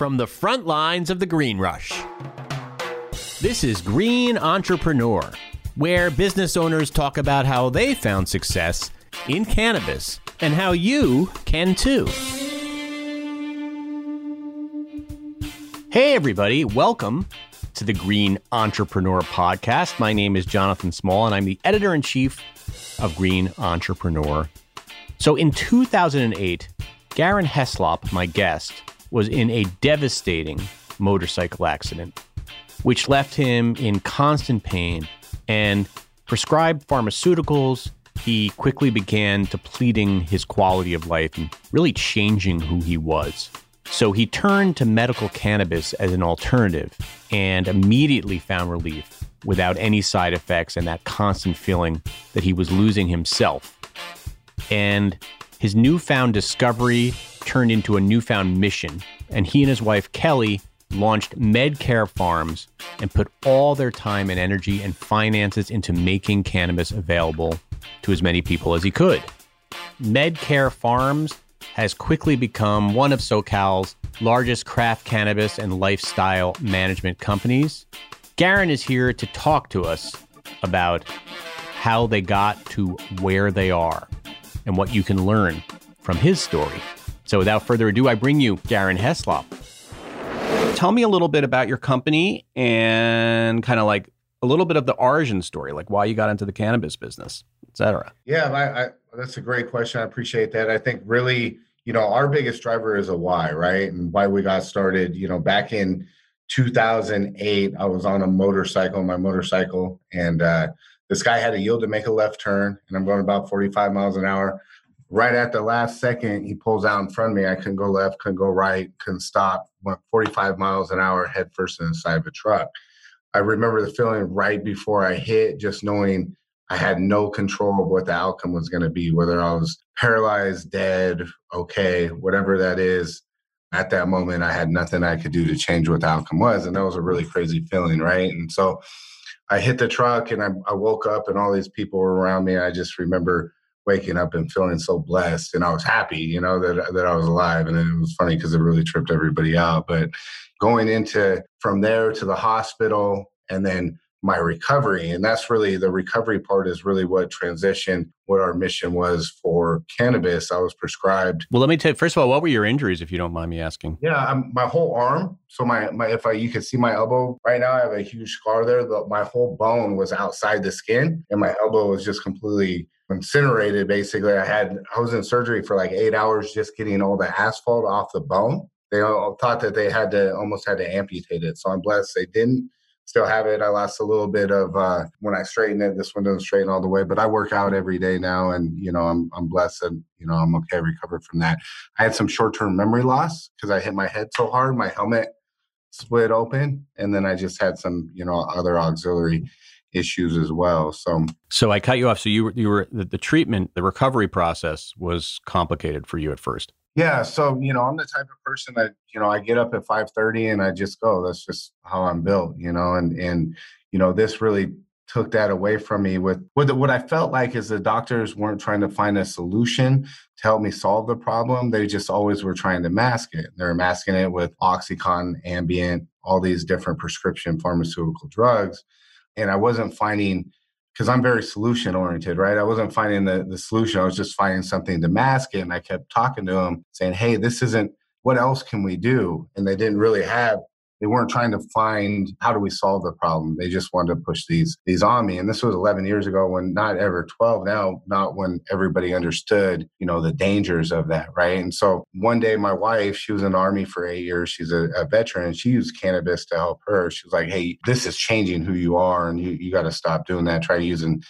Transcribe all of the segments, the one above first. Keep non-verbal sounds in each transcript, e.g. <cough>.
from the front lines of the green rush. This is Green Entrepreneur, where business owners talk about how they found success in cannabis and how you can too. Hey, everybody, welcome to the Green Entrepreneur Podcast. My name is Jonathan Small, and I'm the editor in chief of Green Entrepreneur. So in 2008, Garen Heslop, my guest, was in a devastating motorcycle accident, which left him in constant pain and prescribed pharmaceuticals. He quickly began depleting his quality of life and really changing who he was. So he turned to medical cannabis as an alternative and immediately found relief without any side effects and that constant feeling that he was losing himself. And his newfound discovery turned into a newfound mission, and he and his wife Kelly launched MedCare Farms and put all their time and energy and finances into making cannabis available to as many people as he could. MedCare Farms has quickly become one of SoCal's largest craft cannabis and lifestyle management companies. Garen is here to talk to us about how they got to where they are and what you can learn from his story. So without further ado, I bring you Garen Heslop. Tell me a little bit about your company and kind of like a little bit of the origin story, like why you got into the cannabis business, et cetera. Yeah, I, I, that's a great question. I appreciate that. I think really, you know, our biggest driver is a why, right? And why we got started, you know, back in 2008, I was on a motorcycle, my motorcycle, and uh, this guy had a yield to make a left turn, and I'm going about 45 miles an hour. Right at the last second, he pulls out in front of me. I couldn't go left, couldn't go right, couldn't stop. Went 45 miles an hour head first in the side of a truck. I remember the feeling right before I hit, just knowing I had no control of what the outcome was going to be, whether I was paralyzed, dead, okay, whatever that is. At that moment, I had nothing I could do to change what the outcome was. And that was a really crazy feeling, right? And so I hit the truck and I, I woke up and all these people were around me. I just remember waking up and feeling so blessed and I was happy, you know, that that I was alive. And it was funny because it really tripped everybody out. But going into from there to the hospital and then my recovery. And that's really the recovery part is really what transitioned what our mission was for cannabis. I was prescribed. Well, let me tell you, first of all, what were your injuries, if you don't mind me asking? Yeah, I'm, my whole arm. So my, my, if I, you can see my elbow right now, I have a huge scar there. but my whole bone was outside the skin and my elbow was just completely incinerated. Basically, I had, I was in surgery for like eight hours just getting all the asphalt off the bone. They all thought that they had to almost had to amputate it. So I'm blessed they didn't still have it. I lost a little bit of uh, when I straighten it. This one doesn't straighten all the way, but I work out every day now, and you know I'm I'm blessed and you know I'm okay. Recovered from that. I had some short term memory loss because I hit my head so hard. My helmet split open, and then I just had some you know other auxiliary issues as well. So so I cut you off. So you were you were the, the treatment, the recovery process was complicated for you at first. Yeah, so you know, I'm the type of person that you know I get up at 5:30 and I just go. That's just how I'm built, you know. And and you know, this really took that away from me. With with what I felt like is the doctors weren't trying to find a solution to help me solve the problem. They just always were trying to mask it. They were masking it with OxyContin, Ambien, all these different prescription pharmaceutical drugs, and I wasn't finding because I'm very solution oriented, right? I wasn't finding the, the solution. I was just finding something to mask it. And I kept talking to them saying, hey, this isn't, what else can we do? And they didn't really have they weren't trying to find how do we solve the problem. They just wanted to push these these on me. And this was 11 years ago when not ever 12 now, not when everybody understood, you know, the dangers of that, right? And so one day my wife, she was in the army for 8 years. She's a, a veteran she used cannabis to help her. She was like, "Hey, this is changing who you are and you you got to stop doing that. Try using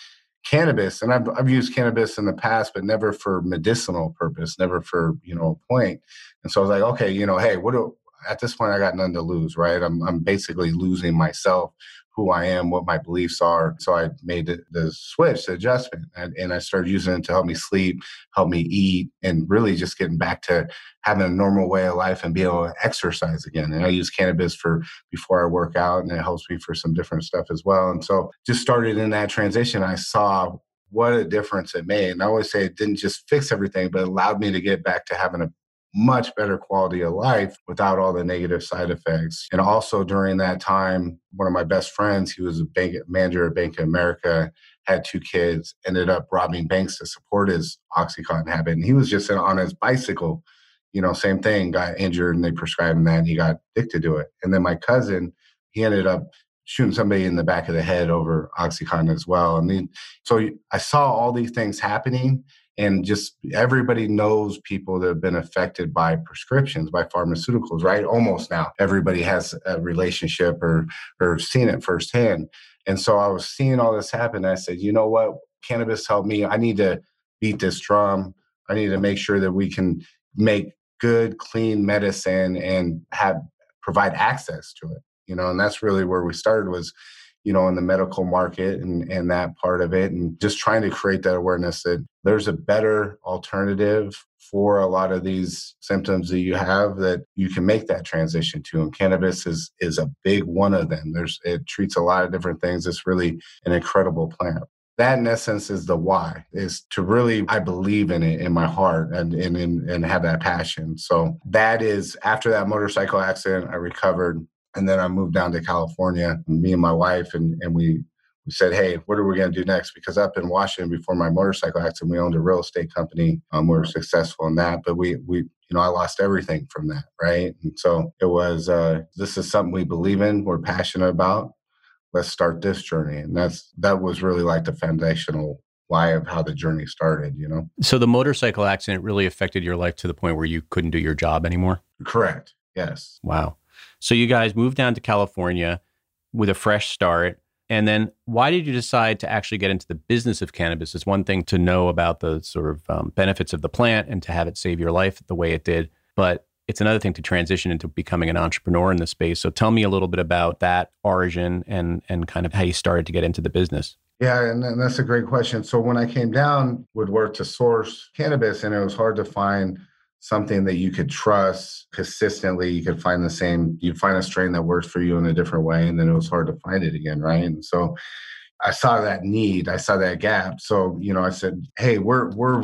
cannabis and I've, I've used cannabis in the past but never for medicinal purpose never for you know a point and so i was like okay you know hey what do at this point, I got nothing to lose, right? I'm, I'm basically losing myself, who I am, what my beliefs are. So I made the, the switch, the adjustment, and, and I started using it to help me sleep, help me eat, and really just getting back to having a normal way of life and be able to exercise again. And I use cannabis for before I work out, and it helps me for some different stuff as well. And so just started in that transition. I saw what a difference it made. And I always say it didn't just fix everything, but allowed me to get back to having a much better quality of life without all the negative side effects. And also during that time, one of my best friends, he was a bank manager at Bank of America, had two kids, ended up robbing banks to support his Oxycontin habit. And he was just on his bicycle, you know, same thing, got injured and they prescribed him that and he got addicted to it. And then my cousin, he ended up shooting somebody in the back of the head over Oxycontin as well. Mean, so I saw all these things happening and just everybody knows people that have been affected by prescriptions by pharmaceuticals right? Almost now everybody has a relationship or or seen it firsthand. And so i was seeing all this happen i said you know what? Cannabis helped me. I need to beat this drum. I need to make sure that we can make good clean medicine and have provide access to it. You know and that's really where we started was you know, in the medical market and, and that part of it. And just trying to create that awareness that there's a better alternative for a lot of these symptoms that you have that you can make that transition to. And cannabis is is a big one of them. There's it treats a lot of different things. It's really an incredible plant. That in essence is the why, is to really I believe in it in my heart and and and, and have that passion. So that is after that motorcycle accident, I recovered and then I moved down to California, me and my wife, and, and we, we said, hey, what are we going to do next? Because up in Washington before my motorcycle accident, we owned a real estate company. Um, we were successful in that, but we, we, you know, I lost everything from that, right? And so it was, uh, this is something we believe in, we're passionate about. Let's start this journey. And that's, that was really like the foundational why of how the journey started, you know? So the motorcycle accident really affected your life to the point where you couldn't do your job anymore? Correct. Yes. Wow. So you guys moved down to California with a fresh start. And then why did you decide to actually get into the business of cannabis? It's one thing to know about the sort of um, benefits of the plant and to have it save your life the way it did. But it's another thing to transition into becoming an entrepreneur in this space. So tell me a little bit about that origin and and kind of how you started to get into the business. Yeah, and, and that's a great question. So when I came down, would work to source cannabis, and it was hard to find something that you could trust consistently. You could find the same you find a strain that works for you in a different way and then it was hard to find it again right? And so i saw that need i saw that gap. So you know i said hey we're we're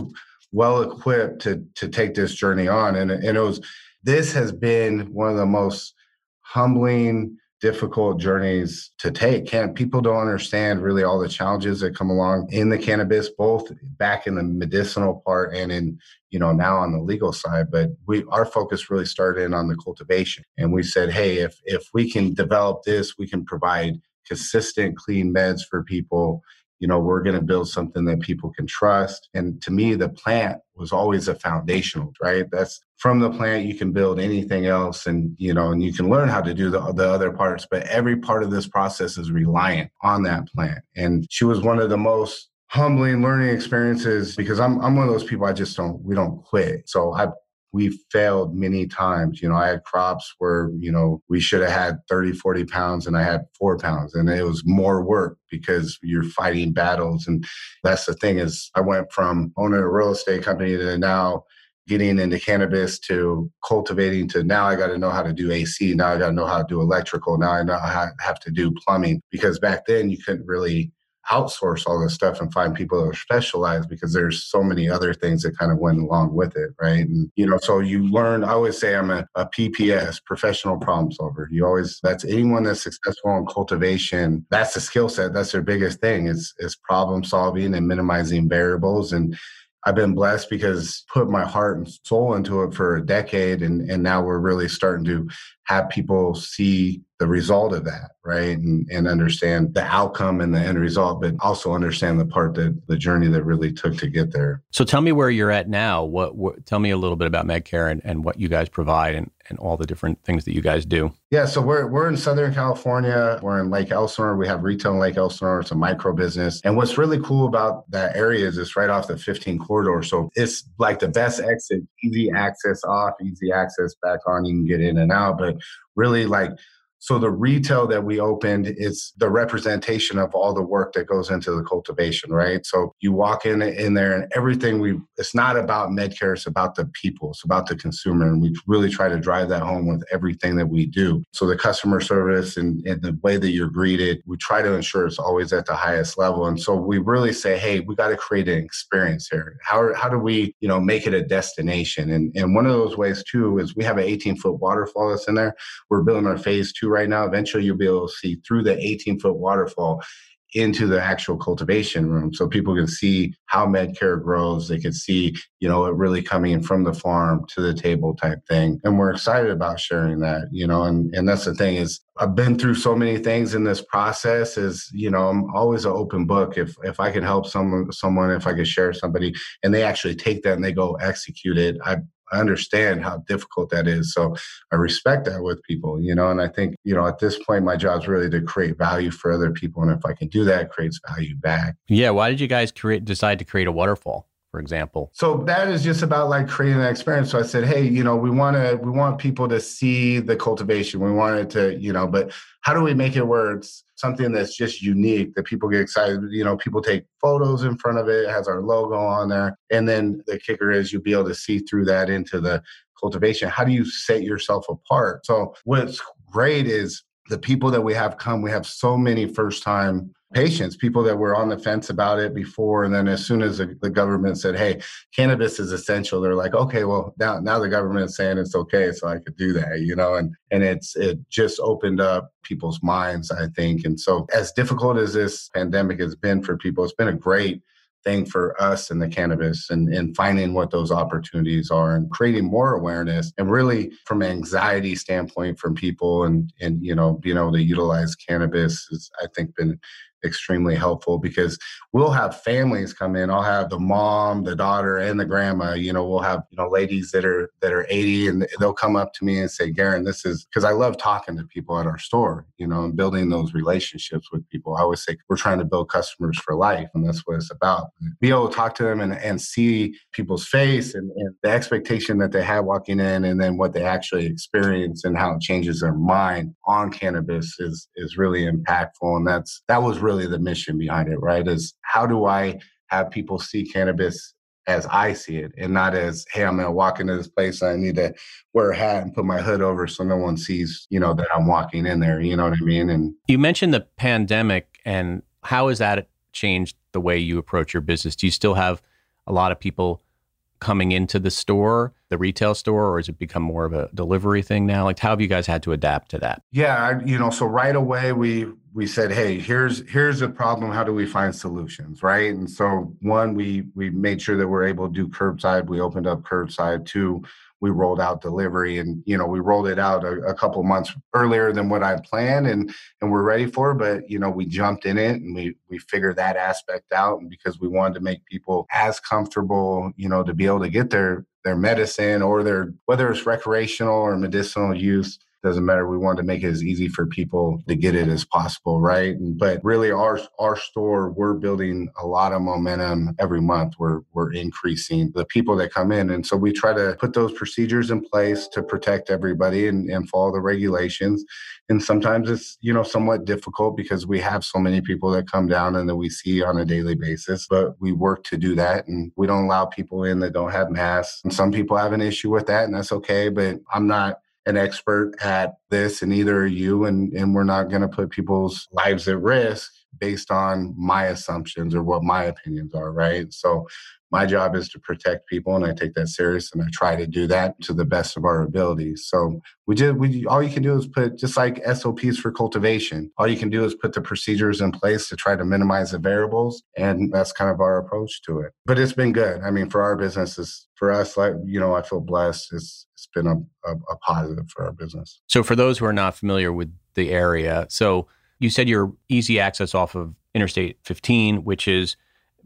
well equipped to to take this journey on. And, and it was this has been one of the most humbling difficult journeys to take. Can people don't understand really all the challenges that come along in the cannabis, both back in the medicinal part and in you know now on the legal side. But we our focus really started in on the cultivation, and we said, hey, if if we can develop this, we can provide consistent clean meds for people you know we're going to build something that people can trust and to me the plant was always a foundational right that's from the plant you can build anything else and you know and you can learn how to do the, the other parts but every part of this process is reliant on that plant and she was one of the most humbling learning experiences because I'm I'm one of those people I just don't we don't quit. So I we've failed many times. You know, I had crops where, you know, we should have had 30, 40 pounds and I had four pounds and it was more work because you're fighting battles. And that's the thing is I went from owning a real estate company to now getting into cannabis to cultivating to now I got to know how to do AC. Now I got to know how to do electrical. Now I know how I have to do plumbing because back then you couldn't really outsource all this stuff and find people that are specialized because there's so many other things that kind of went along with it right? And you know so you learn i always say i'm a, a pps professional problem solver. You always that's anyone that's successful in cultivation that's the skill set that's their biggest thing is is problem solving and minimizing variables. And I've been blessed because put my heart and soul into it for a decade and and now we're really starting to have people see the result of that, right? And, and understand the outcome and the end result, but also understand the part that the journey that really took to get there. So tell me where you're at now. What, what tell me a little bit about MedCare and, and what you guys provide and, and all the different things that you guys do. Yeah, so we're we're in Southern California. We're in Lake Elsinore. We have retail in Lake Elsinore. It's a micro business. And what's really cool about that area is it's right off the 15 corridor. So it's like the best exit, easy access off, easy access back on. You can get in and out. But really like So the retail that we opened is the representation of all the work that goes into the cultivation, right? So you walk in in there and everything we it's not about Medcare, it's about the people, it's about the consumer. And we really try to drive that home with everything that we do. So the customer service and, and the way that you're greeted, we try to ensure it's always at the highest level. And so we really say, hey, we got to create an experience here. How, how do we, you know, make it a destination? And and one of those ways too is we have an 18 foot waterfall that's in there. We're building our phase two right now. Eventually, you'll be able to see through the 18 foot waterfall into the actual cultivation room. So people can see how medcare grows. They can see you know it really coming from the farm to the table type thing. And we're excited about sharing that you know and and that's the thing is i've been through so many things in this process is you know i'm always an open book. If if i can help someone someone if i can share somebody and they actually take that and they go execute it i I understand how difficult that is. So I respect that with people, you know, and I think, you know, at this point, my job is really to create value for other people. And if I can do that, creates value back. Yeah. Why did you guys create, decide to create a waterfall? For example? So that is just about like creating that experience. So I said, hey, you know, we want to we want people to see the cultivation. We wanted to, you know, but how do we make it where it's something that's just unique that people get excited? You know, people take photos in front of it, it has our logo on there, and then the kicker is you'll be able to see through that into the cultivation. How do you set yourself apart? So what's great is the people that we have come, we have so many first time patients, people that were on the fence about it before. And then as soon as the, the, government said, hey, cannabis is essential, they're like, okay, well, now, now the government is saying it's okay, so I could do that, you know, and, and it's, it just opened up people's minds, I think. And so as difficult as this pandemic has been for people, it's been a great thing for us in the cannabis and, and finding what those opportunities are and creating more awareness and really from an anxiety standpoint from people and and you know being able to utilize cannabis has i think been extremely helpful because we'll have families come in. I'll have the mom, the daughter, and the grandma. You know, we'll have you know ladies that are that are 80, and they'll come up to me and say, "Garen, this is because I love talking to people at our store. You know, and building those relationships with people. I always say we're trying to build customers for life, and that's what it's about. Be able to talk to them and, and see people's face and, and the expectation that they have walking in, and then what they actually experience and how it changes their mind on cannabis is is really impactful. And that's that was really the mission behind it, right? Is how do I have people see cannabis as I see it and not as, hey, I'm gonna walk into this place and I need to wear a hat and put my hood over so no one sees, you know, that I'm walking in there. You know what I mean? And you mentioned the pandemic and how has that changed the way you approach your business? Do you still have a lot of people coming into the store, the retail store, or has it become more of a delivery thing now? Like, how have you guys had to adapt to that? Yeah, you know, so right away we we said, hey, here's here's a problem. How do we find solutions, right? And so one, we we made sure that we're able to do curbside. We opened up curbside. Two, we rolled out delivery and you know we rolled it out a, a couple months earlier than what i planned and and we're ready for but you know we jumped in it and we we figured that aspect out and because we wanted to make people as comfortable you know to be able to get their their medicine or their whether it's recreational or medicinal use doesn't matter. We want to make it as easy for people to get it as possible, right? But really, our our store, we're building a lot of momentum every month. We're we're increasing the people that come in, and so we try to put those procedures in place to protect everybody and, and follow the regulations. And sometimes it's you know somewhat difficult because we have so many people that come down and that we see on a daily basis. But we work to do that, and we don't allow people in that don't have masks. And some people have an issue with that, and that's okay. But I'm not an expert at this, and either are you. And, and we're not going to put people's lives at risk based on my assumptions or what my opinions are, right? So my job is to protect people and I take that serious and I try to do that to the best of our abilities. So we just we all you can do is put just like SOPs for cultivation. All you can do is put the procedures in place to try to minimize the variables and that's kind of our approach to it. But it's been good. I mean for our businesses, for us like you know I feel blessed. It's it's been a, a, a positive for our business. So for those who are not familiar with the area, so you said you're easy access off of Interstate 15, which is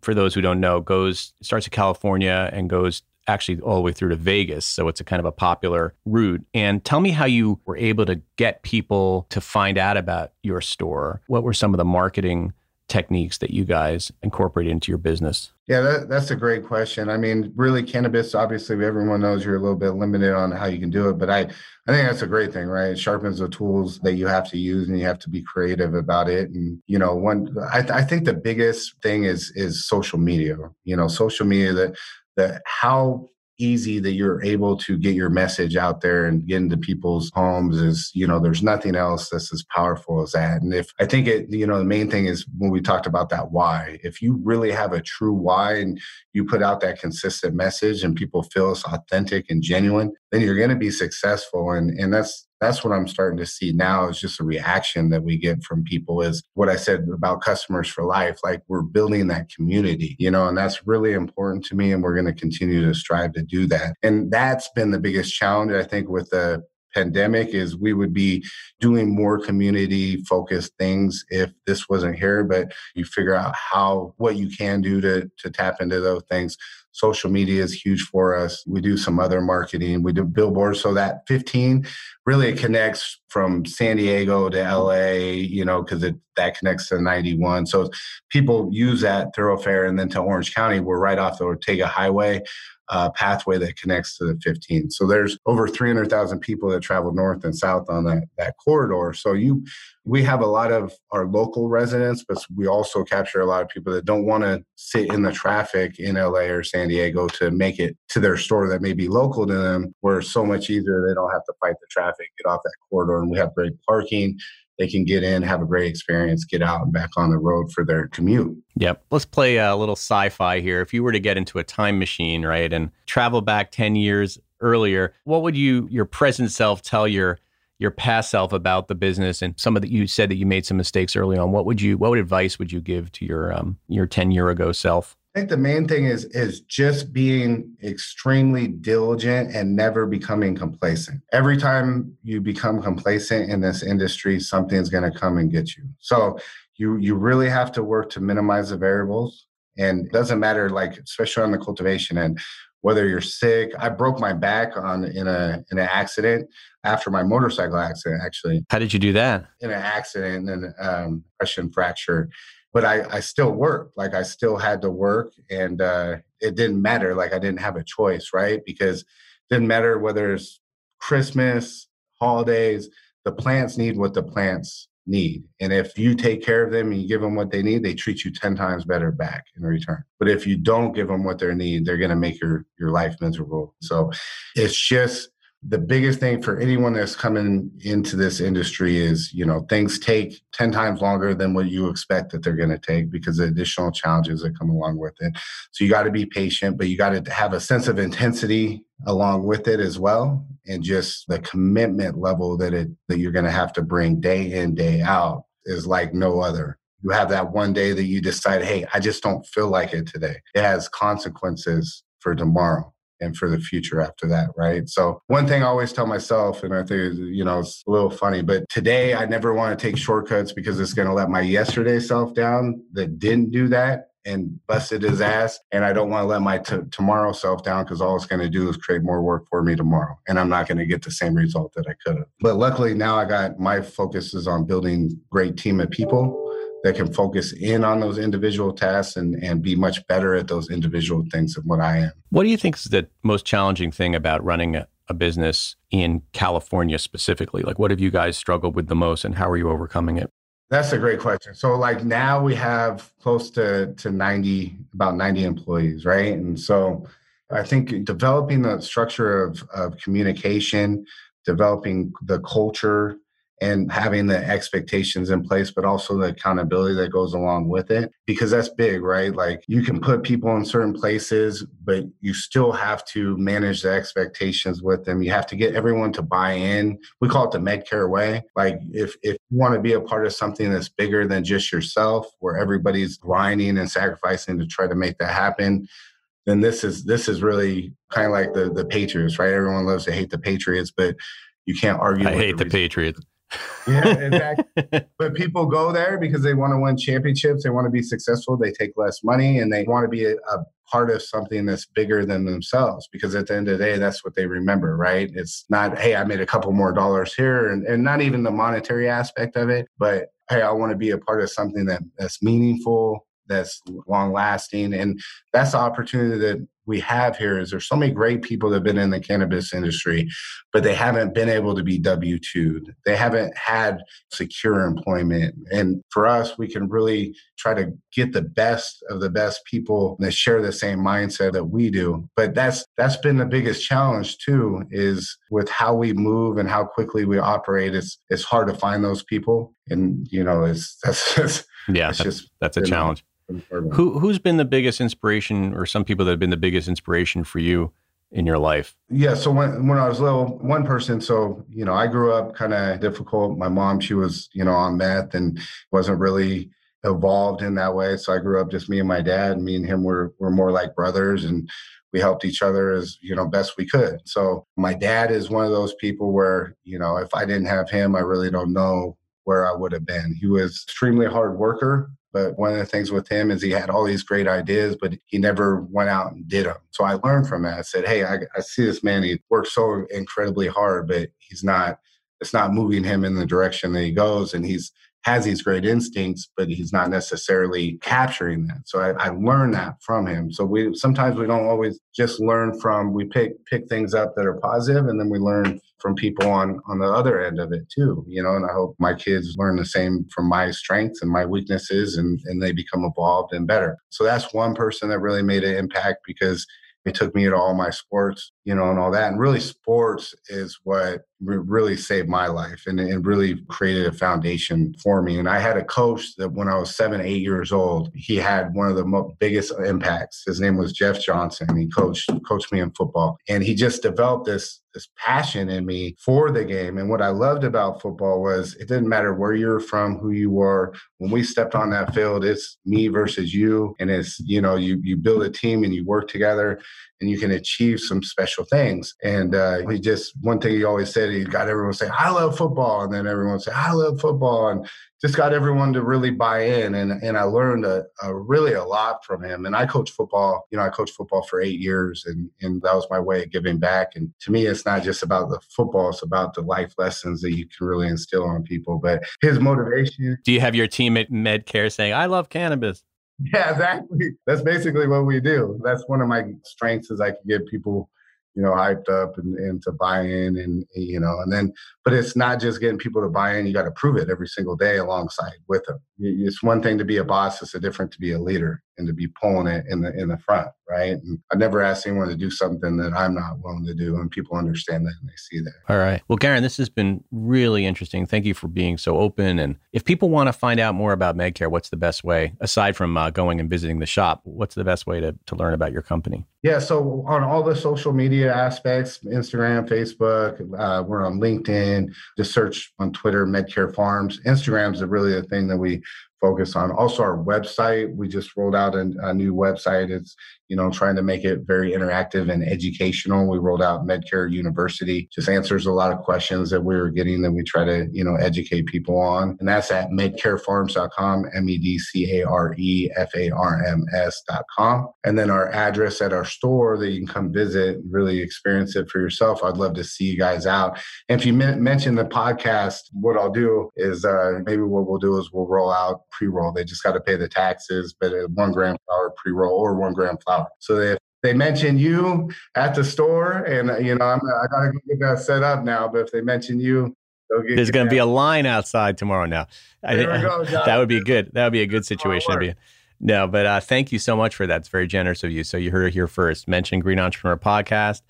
for those who don't know, goes starts in California and goes actually all the way through to Vegas. So it's a kind of a popular route. And tell me how you were able to get people to find out about your store. What were some of the marketing techniques that you guys incorporate into your business? Yeah, that, that's a great question. I mean, really, cannabis, obviously, everyone knows you're a little bit limited on how you can do it, but I, I think that's a great thing, right? It sharpens the tools that you have to use and you have to be creative about it. And, you know, one, I, I think the biggest thing is, is social media, you know, social media that, that how easy that you're able to get your message out there and get into people's homes is you know there's nothing else that's as powerful as that. And if i think it you know the main thing is when we talked about that why if you really have a true why and you put out that consistent message and people feel it's authentic and genuine then you're going to be successful. And and that's that's what I'm starting to see now is just a reaction that we get from people is what I said about customers for life. Like we're building that community, you know, and that's really important to me. And we're going to continue to strive to do that. And that's been the biggest challenge, I think, with the pandemic is we would be doing more community focused things if this wasn't here but you figure out how what you can do to to tap into those things social media is huge for us. We do some other marketing. We do billboards. So that 15 really it connects from san diego to la you know because that connects to 91 so people use that thoroughfare and then to orange county we're right off the ortega highway uh, pathway that connects to the 15. So there's over 300,000 people that travel north and south on that that corridor. So you, we have a lot of our local residents, but we also capture a lot of people that don't want to sit in the traffic in LA or San Diego to make it to their store that may be local to them. Where it's so much easier, they don't have to fight the traffic, get off that corridor, and we have great parking they can get in, have a great experience, get out and back on the road for their commute. Yep. Let's play a little sci fi here. If you were to get into a time machine, right, and travel back 10 years earlier, what would you, your present self, tell your your past self about the business and some of that you said that you made some mistakes early on what would you what advice would you give to your um your 10 year ago self I think the main thing is is just being extremely diligent and never becoming complacent. Every time you become complacent in this industry, something's going to come and get you. So you you really have to work to minimize the variables. And it doesn't matter, like especially on the cultivation and whether you're sick. I broke my back on in a in an accident after my motorcycle accident. Actually, how did you do that? In an accident and um, compression fracture but I, I still worked. Like I still had to work and uh, it didn't matter. Like I didn't have a choice, right? Because didn't matter whether it's Christmas, holidays, the plants need what the plants need. And if you take care of them and you give them what they need, they treat you 10 times better back in return. But if you don't give them what they need, they're going to make your, your life miserable. So it's just the biggest thing for anyone that's coming into this industry is you know things take 10 times longer than what you expect that they're going to take because of additional challenges that come along with it. So you got to be patient but you got to have a sense of intensity along with it as well and just the commitment level that it that you're going to have to bring day in day out is like no other. You have that one day that you decide hey i just don't feel like it today. It has consequences for tomorrow and for the future after that, right? So one thing I always tell myself, and I think you know it's a little funny, but today I never want to take shortcuts because it's going to let my yesterday self down that didn't do that and busted his ass. And I don't want to let my t- tomorrow self down because all it's going to do is create more work for me tomorrow. And I'm not going to get the same result that I could have. But luckily now I got my focus is on building great team of people that can focus in on those individual tasks and, and be much better at those individual things than what I am. What do you think is the most challenging thing about running a, a business in California specifically? Like, what have you guys struggled with the most and how are you overcoming it? That's a great question. So like now we have close to to 90 about 90 employees, right? And so I think developing the structure of of communication, developing the culture and having the expectations in place, but also the accountability that goes along with it, because that's big, right? Like you can put people in certain places, but you still have to manage the expectations with them. You have to get everyone to buy in. We call it the Medcare way. Like if, if you want to be a part of something that's bigger than just yourself, where everybody's grinding and sacrificing to try to make that happen, then this is this is really kind of like the the Patriots, right? Everyone loves to hate the Patriots, but you can't argue. I hate the, the Patriots yeah, exactly. but people go there because they want to win championships. They want to be successful. They take less money and they want to be a, a part of something that's bigger than themselves because at the end of the day that's what they remember right it's not hey i made a couple more dollars here and, and not even the monetary aspect of it but hey i want to be a part of something that that's meaningful that's long lasting and that's the opportunity that we have here is there's so many great people that have been in the cannabis industry, but they haven't been able to be W 2 They haven't had secure employment. And for us, we can really try to get the best of the best people that share the same mindset that we do. But that's that's been the biggest challenge too, is with how we move and how quickly we operate. It's it's hard to find those people. And you know, it's <laughs> that's, that's yeah, that's, just that's a challenge. Who who's been the biggest inspiration, or some people that have been the biggest inspiration for you in your life? Yeah, so when when I was little, one person. So you know, I grew up kind of difficult. My mom, she was you know on meth and wasn't really evolved in that way. So I grew up just me and my dad. Me and him were were more like brothers, and we helped each other as you know best we could. So my dad is one of those people where you know if I didn't have him, I really don't know where I would have been. He was extremely hard worker. But one of the things with him is he had all these great ideas, but he never went out and did them. So I learned from that. I said, Hey, I, I see this man. He works so incredibly hard, but he's not, it's not moving him in the direction that he goes. And he's has these great instincts, but he's not necessarily capturing that. So I, I learned that from him. So we sometimes we don't always just learn from we pick pick things up that are positive, and then we learn from people on on the other end of it too. You know, and I hope my kids learn the same from my strengths and my weaknesses, and and they become evolved and better. So that's one person that really made an impact because it took me to all my sports, you know, and all that. And really, sports is what really saved my life and it really created a foundation for me. And I had a coach that when I was seven, eight years old, he had one of the biggest impacts. His name was Jeff Johnson. He coached coached me in football, and he just developed this this passion in me for the game. And what I loved about football was it didn't matter where you're from, who you were. When we stepped on that field, it's me versus you, and it's you know you you build a team and you work together and you can achieve some special things. And uh, he just one thing he always said, he got everyone say, "I love football," and then everyone say, "I love football," and just got everyone to really buy in. And and I learned a, a really a lot from him. And I coach football. You know, I coached football for eight years, and and that was my way of giving back. And to me, it's not just about the football; it's about the life lessons that you can really instill on people. But his motivation. Do you have your team at MedCare saying, "I love cannabis"? <laughs> Yeah, exactly. That's basically what we do. That's one of my strengths is I can get people you know, hyped up and, and to buy in and, you know, and then, but it's not just getting people to buy in. You got to prove it every single day alongside with them. It's one thing to be a boss. It's a different to be a leader and to be pulling it in the, in the front. Right. And I never ask anyone to do something that I'm not willing to do. And people understand that and they see that. All right. Well, Garen, this has been really interesting. Thank you for being so open. And if people want to find out more about MedCare, what's the best way, aside from uh, going and visiting the shop, what's the best way to, to learn about your company? Yeah, so on all the social media aspects, Instagram, Facebook, uh, we're on LinkedIn. Just search on Twitter, Medcare Farms. Instagram is really the thing that we focus on. Also, our website, we just rolled out a, a, new website. It's, you know, trying to make it very interactive and educational. We rolled out Medcare University, just answers a lot of questions that we were getting that we try to, you know, educate people on. And that's at medcarefarms.com, M E D C A R E F A R M S.com. And then our address at our store that you can come visit, really experience it for yourself. I'd love to see you guys out. And if you mention the podcast, what I'll do is uh, maybe what we'll do is we'll roll out pre-roll. They just got to pay the taxes, but one gram flour pre-roll or one gram flour. So if they mention you at the store, and you know I'm, I got to get that set up now. But if they mention you, there's going to be a line outside tomorrow. Now, I, <laughs> go, that would be good. That would be a good situation. no, but uh, thank you so much for that. It's very generous of you. So you heard it here first. Mention Green Entrepreneur Podcast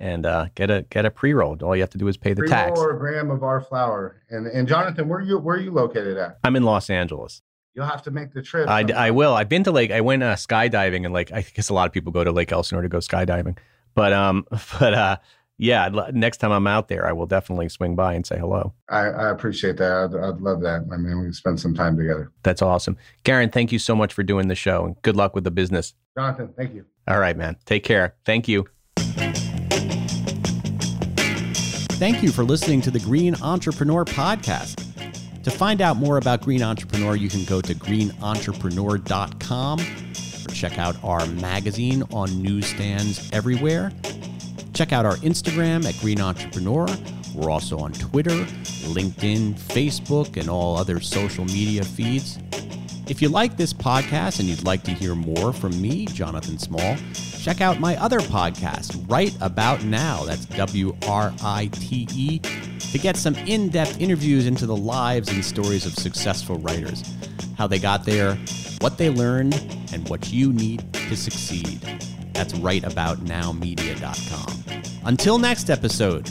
and uh, get a get a pre roll. All you have to do is pay the pre-roll tax. Or a gram of our flour. And and Jonathan, where you where are you located at? I'm in Los Angeles. You'll have to make the trip. I, I will. I've been to Lake. I went uh, skydiving and like I guess a lot of people go to Lake Elsinore to go skydiving. But um, <laughs> but uh, yeah. Next time I'm out there, I will definitely swing by and say hello. I, I appreciate that. I'd, I'd love that. I mean, we can spend some time together. That's awesome, Garen. Thank you so much for doing the show, and good luck with the business. Jonathan, thank you. All right, man. Take care. Thank you. Thank you for listening to the Green Entrepreneur Podcast. To find out more about Green Entrepreneur, you can go to greenentrepreneur.com or check out our magazine on newsstands everywhere. Check out our Instagram at Green Entrepreneur. We're also on Twitter, LinkedIn, Facebook, and all other social media feeds. If you like this podcast and you'd like to hear more from me, Jonathan Small, check out my other podcast, Right About Now. That's W R I T E, to get some in depth interviews into the lives and stories of successful writers, how they got there, what they learned, and what you need to succeed. That's rightaboutnowmedia.com. Until next episode,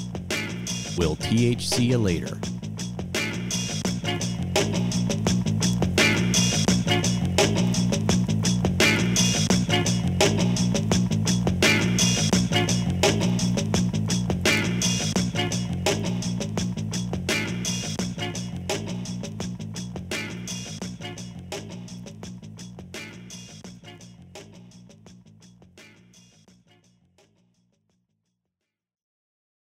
we'll THC you later.